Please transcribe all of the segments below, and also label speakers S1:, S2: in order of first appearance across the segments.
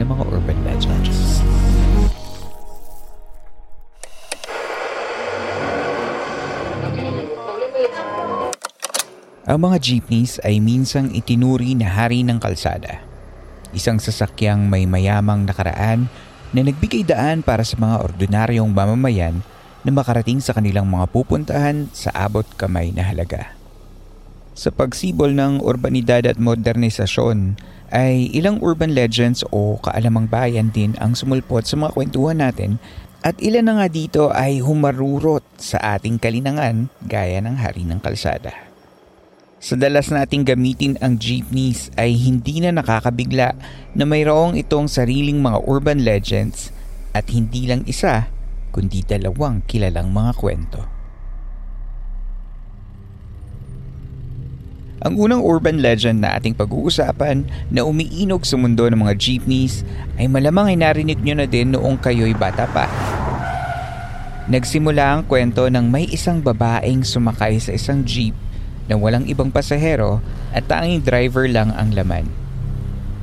S1: ng mga urban legends. Ang mga jeepneys ay minsang itinuri na hari ng kalsada. Isang sasakyang may mayamang nakaraan na nagbigay daan para sa mga ordinaryong mamamayan na makarating sa kanilang mga pupuntahan sa abot kamay na halaga. Sa pagsibol ng urbanidad at modernisasyon, ay ilang urban legends o kaalamang bayan din ang sumulpot sa mga kwentuhan natin at ilan na nga dito ay humarurot sa ating kalinangan gaya ng hari ng kalsada. Sa dalas nating gamitin ang jeepneys ay hindi na nakakabigla na mayroong itong sariling mga urban legends at hindi lang isa kundi dalawang kilalang mga kwento. Ang unang urban legend na ating pag-uusapan na umiinog sa mundo ng mga jeepneys ay malamang ay narinig nyo na din noong kayo'y bata pa. Nagsimula ang kwento ng may isang babaeng sumakay sa isang jeep na walang ibang pasahero at tanging driver lang ang laman.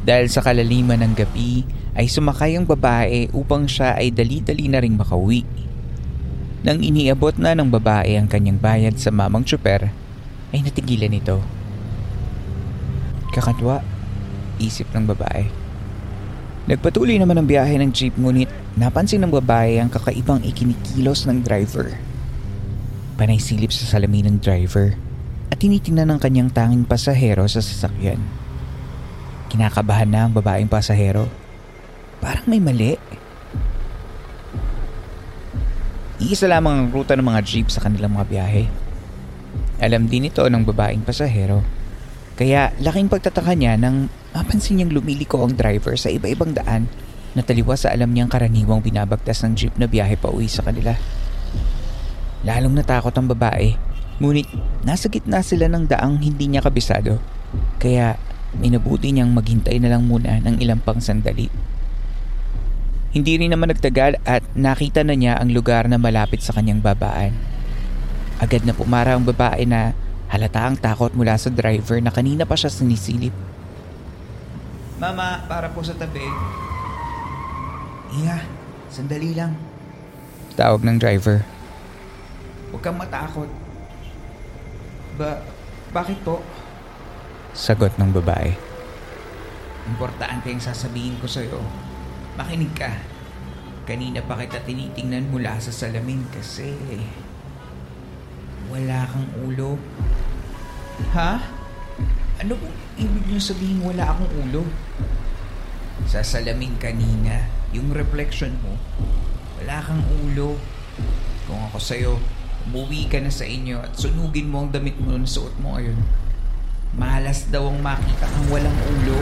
S1: Dahil sa kalaliman ng gabi ay sumakay ang babae upang siya ay dali-dali na ring makauwi. Nang iniabot na ng babae ang kanyang bayad sa mamang tsuper, ay natigilan ito. Kakatwa, isip ng babae. Nagpatuloy naman ang biyahe ng jeep ngunit napansin ng babae ang kakaibang ikinikilos ng driver. Panay silip sa salamin ng driver at tinitingnan ng kanyang tanging pasahero sa sasakyan. Kinakabahan na ang babaeng pasahero. Parang may mali. Iisa lamang ang ruta ng mga jeep sa kanilang mga biyahe. Alam din ito ng babaeng pasahero kaya laking pagtataka niya nang mapansin niyang lumiliko ang driver sa iba-ibang daan na taliwas sa alam niyang karaniwang binabagtas ng jeep na biyahe pa uwi sa kanila. Lalong natakot ang babae, ngunit nasa gitna sila ng daang hindi niya kabisado. Kaya minabuti niyang maghintay na lang muna ng ilang pang sandali. Hindi rin naman nagtagal at nakita na niya ang lugar na malapit sa kanyang babaan. Agad na pumara ang babae na Halata ang takot mula sa driver na kanina pa siya sinisilip. Mama, para po sa tabi. Iya, sandali lang. Tawag ng driver. Huwag kang matakot. Ba, bakit po? Sagot ng babae. Importante yung sasabihin ko sa'yo. Makinig ka. Kanina pa kita tinitingnan mula sa salamin kasi wala kang ulo. Ha? Ano kung ibig niyo sabihin wala akong ulo? Sa salamin kanina, yung reflection mo, wala kang ulo. Kung ako sa'yo, umuwi ka na sa inyo at sunugin mo ang damit mo na suot mo ngayon. Malas daw ang makita kang walang ulo.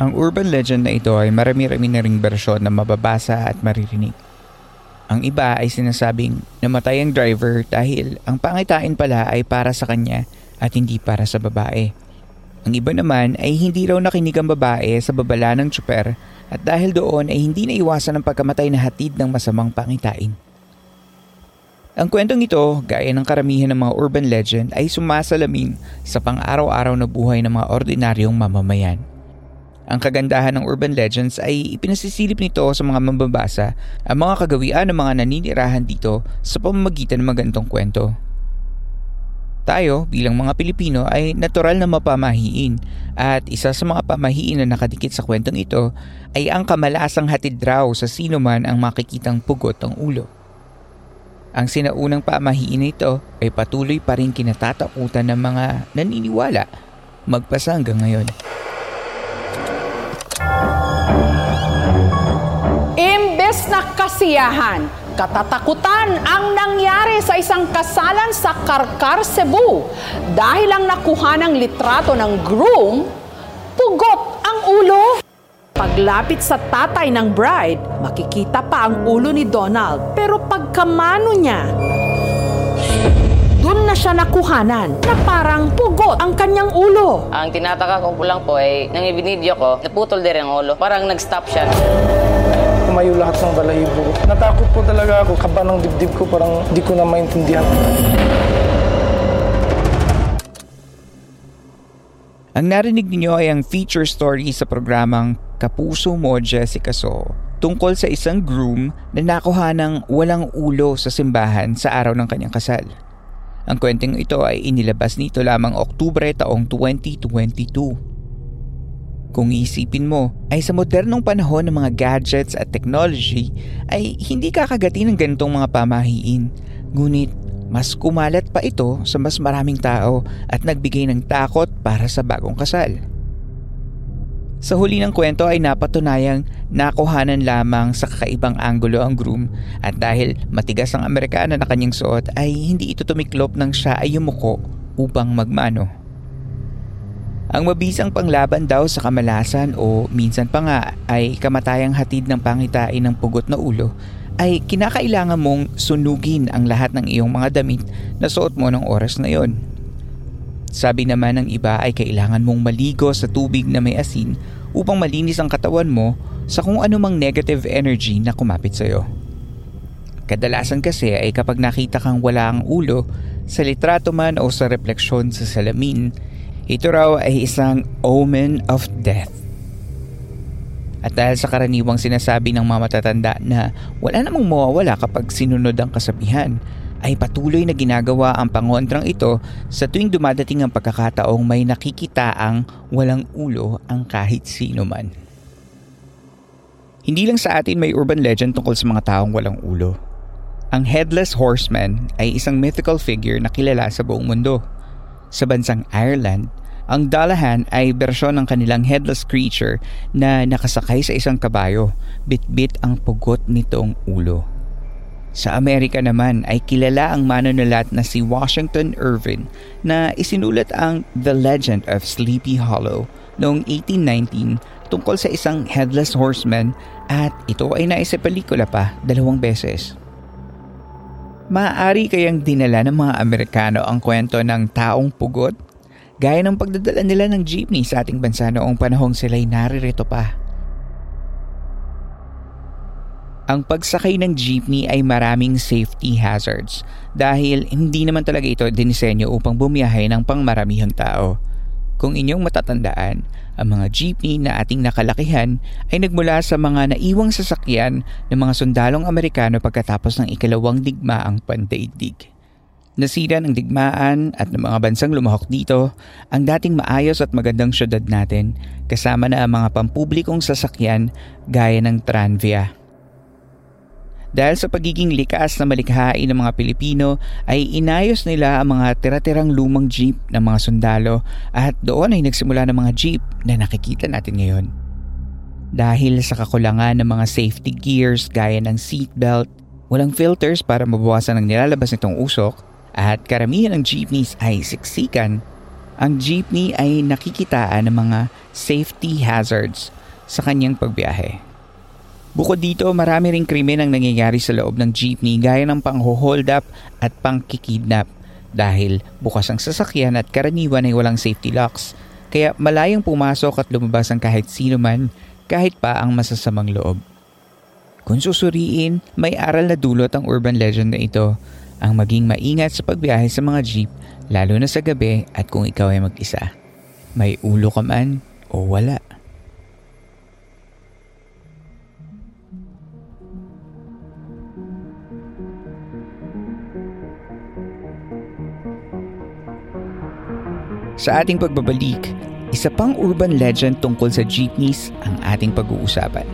S1: Ang urban legend na ito ay marami-rami na ring bersyon na mababasa at maririnig. Ang iba ay sinasabing namatay ang driver dahil ang pangitain pala ay para sa kanya at hindi para sa babae. Ang iba naman ay hindi raw nakinig ang babae sa babala ng tsuper at dahil doon ay hindi naiwasan ang pagkamatay na hatid ng masamang pangitain. Ang kwentong ito, gaya ng karamihan ng mga urban legend, ay sumasalamin sa pang-araw-araw na buhay ng mga ordinaryong mamamayan. Ang kagandahan ng urban legends ay ipinasisilip nito sa mga mambabasa ang mga kagawian ng mga naninirahan dito sa pamamagitan ng magandang kwento. Tayo bilang mga Pilipino ay natural na mapamahiin at isa sa mga pamahiin na nakadikit sa kwentong ito ay ang kamalasang hatid raw sa sino man ang makikitang pugot ng ulo. Ang sinaunang pamahiin nito ay patuloy pa rin kinatatakutan ng mga naniniwala magpasa hanggang ngayon.
S2: Imbes na kasiyahan, katatakutan ang nangyari sa isang kasalan sa Karkar, Cebu dahil ang nakuha ng litrato ng groom, pugot ang ulo. Paglapit sa tatay ng bride, makikita pa ang ulo ni Donald. Pero pagkamano niya, na siya nakuhanan na parang pugot ang kanyang ulo.
S3: Ang tinataka ko po lang po ay, nang ibinidyo ko, naputol din ang ulo. Parang nag-stop siya.
S4: Tumayo lahat ng balahibo ko. Natakot po talaga ako. Kaba ng dibdib ko parang di ko na maintindihan.
S1: Ang narinig ninyo ay ang feature story sa programang Kapuso Mo Jessica So tungkol sa isang groom na nakuha ng walang ulo sa simbahan sa araw ng kanyang kasal. Ang kwenteng ito ay inilabas nito lamang Oktubre taong 2022. Kung iisipin mo ay sa modernong panahon ng mga gadgets at technology ay hindi kakagati ng ganitong mga pamahiin. Ngunit mas kumalat pa ito sa mas maraming tao at nagbigay ng takot para sa bagong kasal. Sa huli ng kwento ay napatunayang nakuhanan lamang sa kakaibang anggulo ang groom at dahil matigas ang Amerikana na kanyang suot ay hindi ito tumiklop nang siya ay yumuko upang magmano. Ang mabisang panglaban daw sa kamalasan o minsan pa nga ay kamatayang hatid ng pangitain ng pugot na ulo ay kinakailangan mong sunugin ang lahat ng iyong mga damit na suot mo ng oras na yon. Sabi naman ng iba ay kailangan mong maligo sa tubig na may asin upang malinis ang katawan mo sa kung anumang negative energy na kumapit sa iyo. Kadalasan kasi ay kapag nakita kang wala ang ulo, sa litrato man o sa refleksyon sa salamin, ito raw ay isang omen of death. At dahil sa karaniwang sinasabi ng mga matatanda na wala namang mawawala kapag sinunod ang kasabihan, ay patuloy na ginagawa ang pangontrang ito sa tuwing dumadating ang pagkakataong may nakikita ang walang ulo ang kahit sino man. Hindi lang sa atin may urban legend tungkol sa mga taong walang ulo. Ang Headless Horseman ay isang mythical figure na kilala sa buong mundo. Sa bansang Ireland, ang Dalahan ay bersyon ng kanilang headless creature na nakasakay sa isang kabayo, bit-bit ang pugot nitong ulo. Sa Amerika naman ay kilala ang manunulat na si Washington Irving na isinulat ang The Legend of Sleepy Hollow noong 1819 tungkol sa isang headless horseman at ito ay naisapelikula pa dalawang beses. Maaari kayang dinala ng mga Amerikano ang kwento ng taong pugot gaya ng pagdadala nila ng jeepney sa ating bansa noong panahong sila'y naririto pa. Ang pagsakay ng jeepney ay maraming safety hazards dahil hindi naman talaga ito dinisenyo upang bumiyahe ng pangmaramihang tao. Kung inyong matatandaan, ang mga jeepney na ating nakalakihan ay nagmula sa mga naiwang sasakyan ng mga sundalong Amerikano pagkatapos ng ikalawang digmaang pandaigdig. Nasira ng digmaan at ng mga bansang lumahok dito ang dating maayos at magandang syudad natin kasama na ang mga pampublikong sasakyan gaya ng Tranvia. Dahil sa pagiging likas na malikhain ng mga Pilipino ay inayos nila ang mga tira-tirang lumang jeep ng mga sundalo at doon ay nagsimula ng mga jeep na nakikita natin ngayon. Dahil sa kakulangan ng mga safety gears gaya ng seatbelt, walang filters para mabawasan ang nilalabas nitong usok at karamihan ng jeepneys ay siksikan, ang jeepney ay nakikitaan ng mga safety hazards sa kanyang pagbiyahe. Bukod dito, marami ring krimen ang nangyayari sa loob ng jeepney gaya ng pang-hold up at pang-kidnap dahil bukas ang sasakyan at karaniwan ay walang safety locks kaya malayang pumasok at lumabas ang kahit sino man kahit pa ang masasamang loob. Kung susuriin, may aral na dulot ang urban legend na ito ang maging maingat sa pagbiyahe sa mga jeep lalo na sa gabi at kung ikaw ay mag-isa. May ulo ka man o wala. Sa ating pagbabalik, isa pang urban legend tungkol sa jeepneys ang ating pag-uusapan.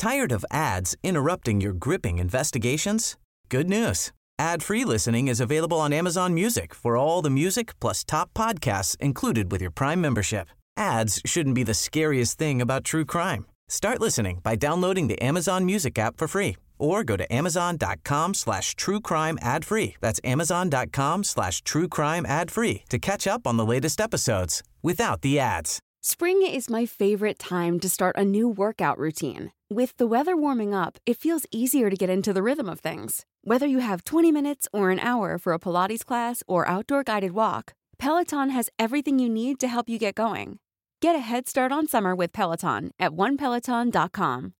S5: Tired of ads interrupting your gripping investigations? Good news. Ad-free listening is available on Amazon Music for all the music plus top podcasts included with your Prime membership. Ads shouldn't be the scariest thing about true crime. Start listening by downloading the Amazon Music app for free or go to amazon.com slash true crime ad free. That's amazon.com slash true crime ad free to catch up on the latest episodes without the ads.
S6: Spring is my favorite time to start a new workout routine. With the weather warming up, it feels easier to get into the rhythm of things. Whether you have 20 minutes or an hour for a Pilates class or outdoor guided walk, Peloton has everything you need to help you get going. Get a head start on summer with Peloton at onepeloton.com.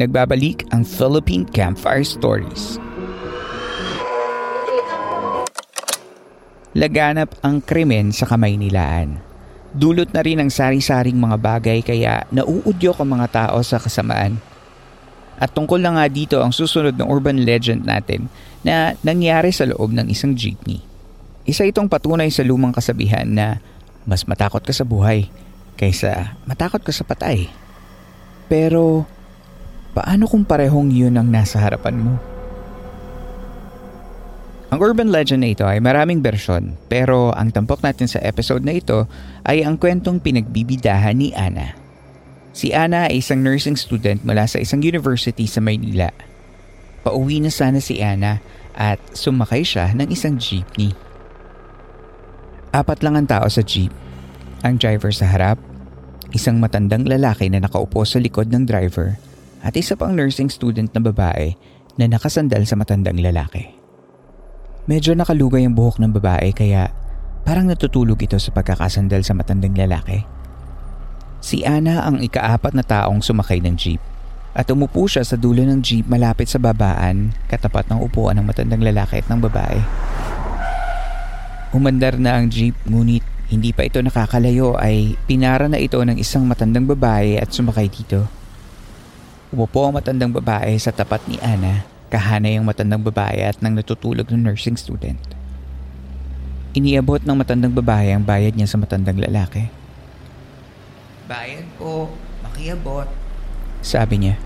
S1: Nagbabalik ang Philippine Campfire Stories. Laganap ang krimen sa kamay nilaan. Dulot na rin ang sari-saring mga bagay kaya nauudyok ang mga tao sa kasamaan. At tungkol na nga dito ang susunod ng urban legend natin na nangyari sa loob ng isang jeepney. Isa itong patunay sa lumang kasabihan na mas matakot ka sa buhay kaysa matakot ka sa patay. Pero paano kung parehong yun ang nasa harapan mo? Ang urban legend na ito ay maraming bersyon pero ang tampok natin sa episode na ito ay ang kwentong pinagbibidahan ni Ana. Si Ana ay isang nursing student mula sa isang university sa Maynila. Pauwi na sana si Ana at sumakay siya ng isang jeepney. Apat lang ang tao sa jeep. Ang driver sa harap, isang matandang lalaki na nakaupo sa likod ng driver at isa pang nursing student na babae na nakasandal sa matandang lalaki. Medyo nakalugay ang buhok ng babae kaya parang natutulog ito sa pagkakasandal sa matandang lalaki. Si Ana ang ikaapat na taong sumakay ng jeep at umupo siya sa dulo ng jeep malapit sa babaan katapat ng upuan ng matandang lalaki at ng babae. Umandar na ang jeep ngunit hindi pa ito nakakalayo ay pinara na ito ng isang matandang babae at sumakay dito. Umupo ang matandang babae sa tapat ni Ana kahanay ang matandang babae at nang natutulog ng nursing student. Iniabot ng matandang babae ang bayad niya sa matandang lalaki. Bayad po, makiabot. Sabi niya.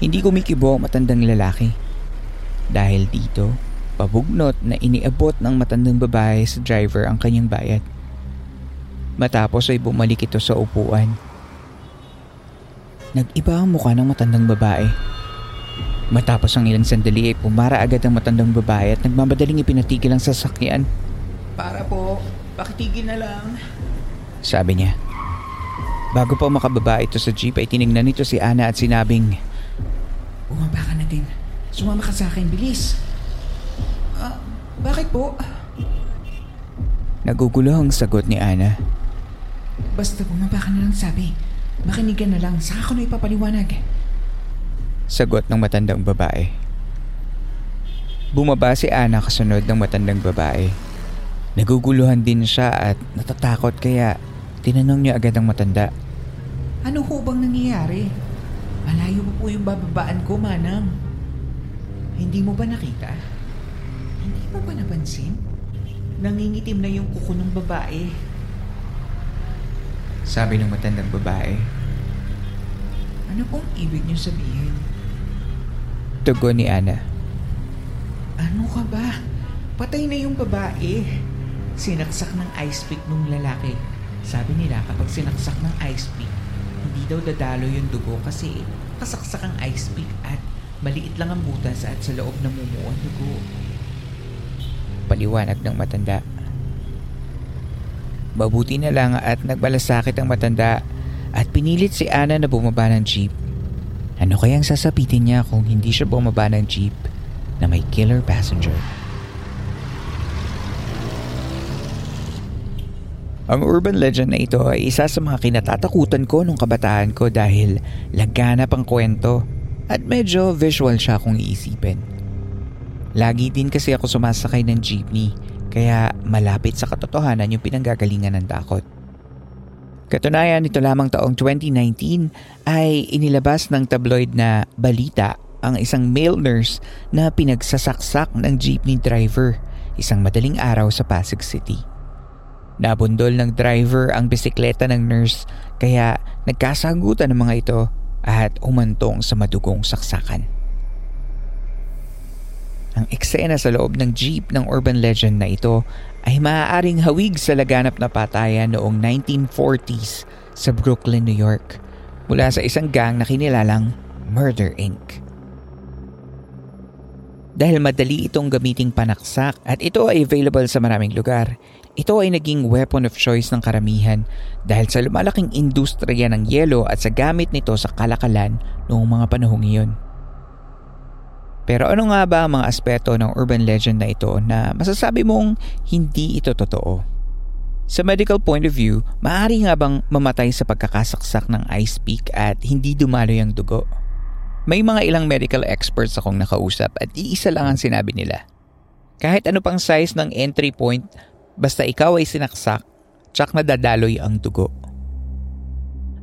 S1: Hindi kumikibo ang matandang lalaki. Dahil dito, pabugnot na iniabot ng matandang babae sa driver ang kanyang bayad. Matapos ay bumalik ito sa upuan. Nag-iba ang mukha ng matandang babae. Matapos ang ilang sandali ay pumara agad ang matandang babae at nagmamadaling ipinatigil ang sasakyan. Para po, pakitigil na lang. Sabi niya. Bago pa makababa ito sa jeep ay tinignan nito si Ana at sinabing, Bumaba ka na din. Sumama ka sa akin, bilis. Ah, bakit po? Nagugulo ang sagot ni Ana. Basta bumaba ka na lang sabi. Makinig ka na lang, saka ko na ipapaliwanag. Sagot ng matandang babae. Bumaba si Ana kasunod ng matandang babae. Naguguluhan din siya at natatakot kaya tinanong niya agad ang matanda. Ano ho bang nangyayari? Malayo mo po yung bababaan ko, manang. Hindi mo ba nakita? Hindi mo ba napansin? Nangingitim na yung kuko ng babae. Sabi ng matandang babae. Ano pong ibig niyo sabihin? Tugon ni Ana. Ano ka ba? Patay na yung babae. Sinaksak ng ice pick nung lalaki. Sabi nila kapag sinaksak ng ice pick, hindi daw dadalo yung dugo kasi kasaksak ang ice pick at Maliit lang ang butas at sa loob namumuo ang dugo. Paliwanag ng matanda. Mabuti na lang at nagbalasakit ang matanda at pinilit si Ana na bumaba ng jeep. Ano kayang sasapitin niya kung hindi siya bumaba ng jeep na may killer passenger? Ang urban legend na ito ay isa sa mga kinatatakutan ko nung kabataan ko dahil laganap ang kwento at medyo visual siya kung iisipin. Lagi din kasi ako sumasakay ng jeepney kaya malapit sa katotohanan yung pinanggagalingan ng takot. Katunayan, ito lamang taong 2019 ay inilabas ng tabloid na balita ang isang male nurse na pinagsasaksak ng jeepney driver isang madaling araw sa Pasig City. Nabundol ng driver ang bisikleta ng nurse kaya nagkasagutan ng mga ito at umantong sa madugong saksakan. Ang eksena sa loob ng jeep ng urban legend na ito ay maaaring hawig sa laganap na patayan noong 1940s sa Brooklyn, New York mula sa isang gang na kinilalang Murder Inc. Dahil madali itong gamiting panaksak at ito ay available sa maraming lugar, ito ay naging weapon of choice ng karamihan dahil sa lumalaking industriya ng yelo at sa gamit nito sa kalakalan noong mga panahong iyon. Pero ano nga ba ang mga aspeto ng urban legend na ito na masasabi mong hindi ito totoo? Sa medical point of view, maaari nga bang mamatay sa pagkakasaksak ng ice pick at hindi dumaloy ang dugo? May mga ilang medical experts akong nakausap at iisa lang ang sinabi nila. Kahit ano pang size ng entry point, Basta ikaw ay sinaksak, tsak na dadaloy ang dugo.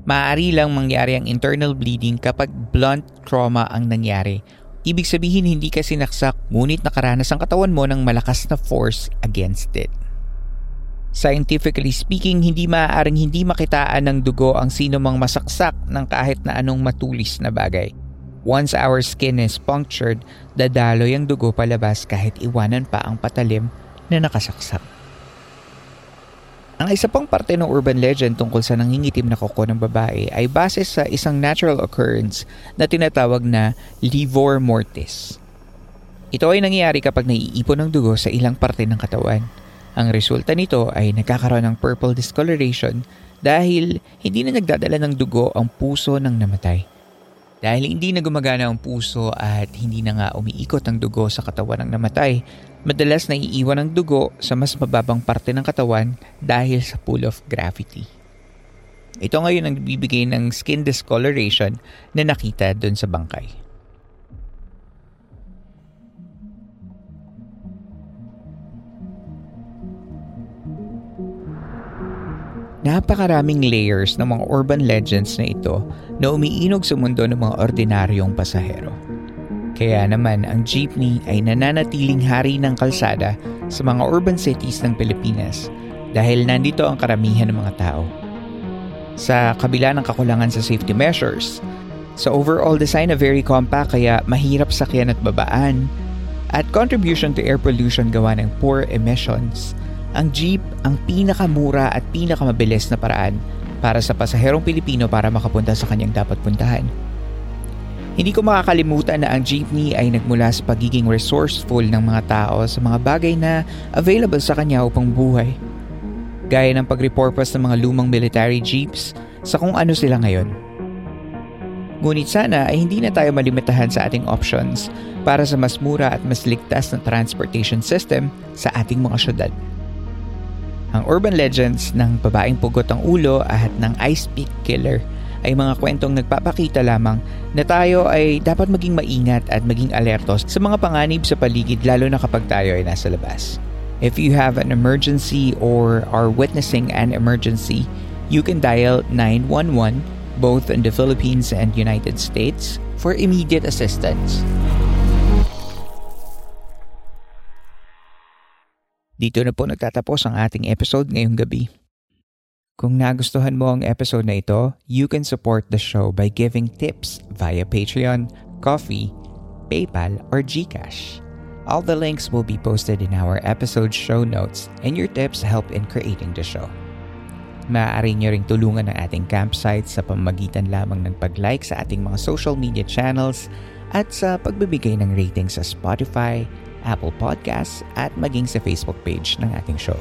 S1: Maaari lang mangyari ang internal bleeding kapag blunt trauma ang nangyari. Ibig sabihin hindi ka sinaksak ngunit nakaranas ang katawan mo ng malakas na force against it. Scientifically speaking, hindi maaaring hindi makitaan ng dugo ang sino mang masaksak ng kahit na anong matulis na bagay. Once our skin is punctured, dadaloy ang dugo palabas kahit iwanan pa ang patalim na nakasaksak. Ang isa pang parte ng urban legend tungkol sa nangingitim na kuko ng babae ay base sa isang natural occurrence na tinatawag na livor mortis. Ito ay nangyayari kapag naiipon ng dugo sa ilang parte ng katawan. Ang resulta nito ay nagkakaroon ng purple discoloration dahil hindi na nagdadala ng dugo ang puso ng namatay. Dahil hindi na gumagana ang puso at hindi na nga umiikot ang dugo sa katawan ng namatay, madalas na iiwan ang dugo sa mas mababang parte ng katawan dahil sa pull of gravity. Ito ngayon ang bibigay ng skin discoloration na nakita doon sa bangkay. Napakaraming layers ng mga urban legends na ito na umiinog sa mundo ng mga ordinaryong pasahero. Kaya naman ang jeepney ay nananatiling hari ng kalsada sa mga urban cities ng Pilipinas dahil nandito ang karamihan ng mga tao. Sa kabila ng kakulangan sa safety measures, sa overall design na very compact kaya mahirap sakyan at babaan, at contribution to air pollution gawa ng poor emissions, ang jeep ang pinakamura at pinakamabilis na paraan para sa pasaherong Pilipino para makapunta sa kanyang dapat puntahan. Hindi ko makakalimutan na ang jeepney ay nagmula sa pagiging resourceful ng mga tao sa mga bagay na available sa kanya upang buhay. Gaya ng pag-repurpose ng mga lumang military jeeps sa kung ano sila ngayon. Ngunit sana ay hindi na tayo malimitahan sa ating options para sa mas mura at mas ligtas na transportation system sa ating mga syudad. Ang urban legends ng babaeng pugot ang ulo at ng ice pick killer ay mga kwentong nagpapakita lamang na tayo ay dapat maging maingat at maging alerto sa mga panganib sa paligid lalo na kapag tayo ay nasa labas. If you have an emergency or are witnessing an emergency, you can dial 911 both in the Philippines and United States for immediate assistance. Dito na po nagtatapos ang ating episode ngayong gabi. Kung nagustuhan mo ang episode na ito, you can support the show by giving tips via Patreon, Coffee, PayPal, or GCash. All the links will be posted in our episode show notes and your tips help in creating the show. Maaari nyo ring tulungan ang ating campsite sa pamamagitan lamang ng pag-like sa ating mga social media channels at sa pagbibigay ng rating sa Spotify, Apple Podcasts at maging sa Facebook page ng ating show.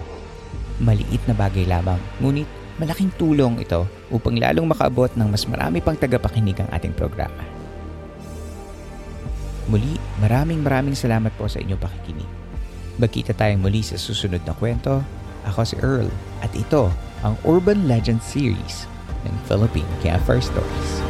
S1: Maliit na bagay lamang, ngunit malaking tulong ito upang lalong makaabot ng mas marami pang tagapakinig ang ating programa. Muli, maraming maraming salamat po sa inyong pakikinig. Magkita tayong muli sa susunod na kwento. Ako si Earl at ito ang Urban Legend Series ng Philippine Campfire Stories.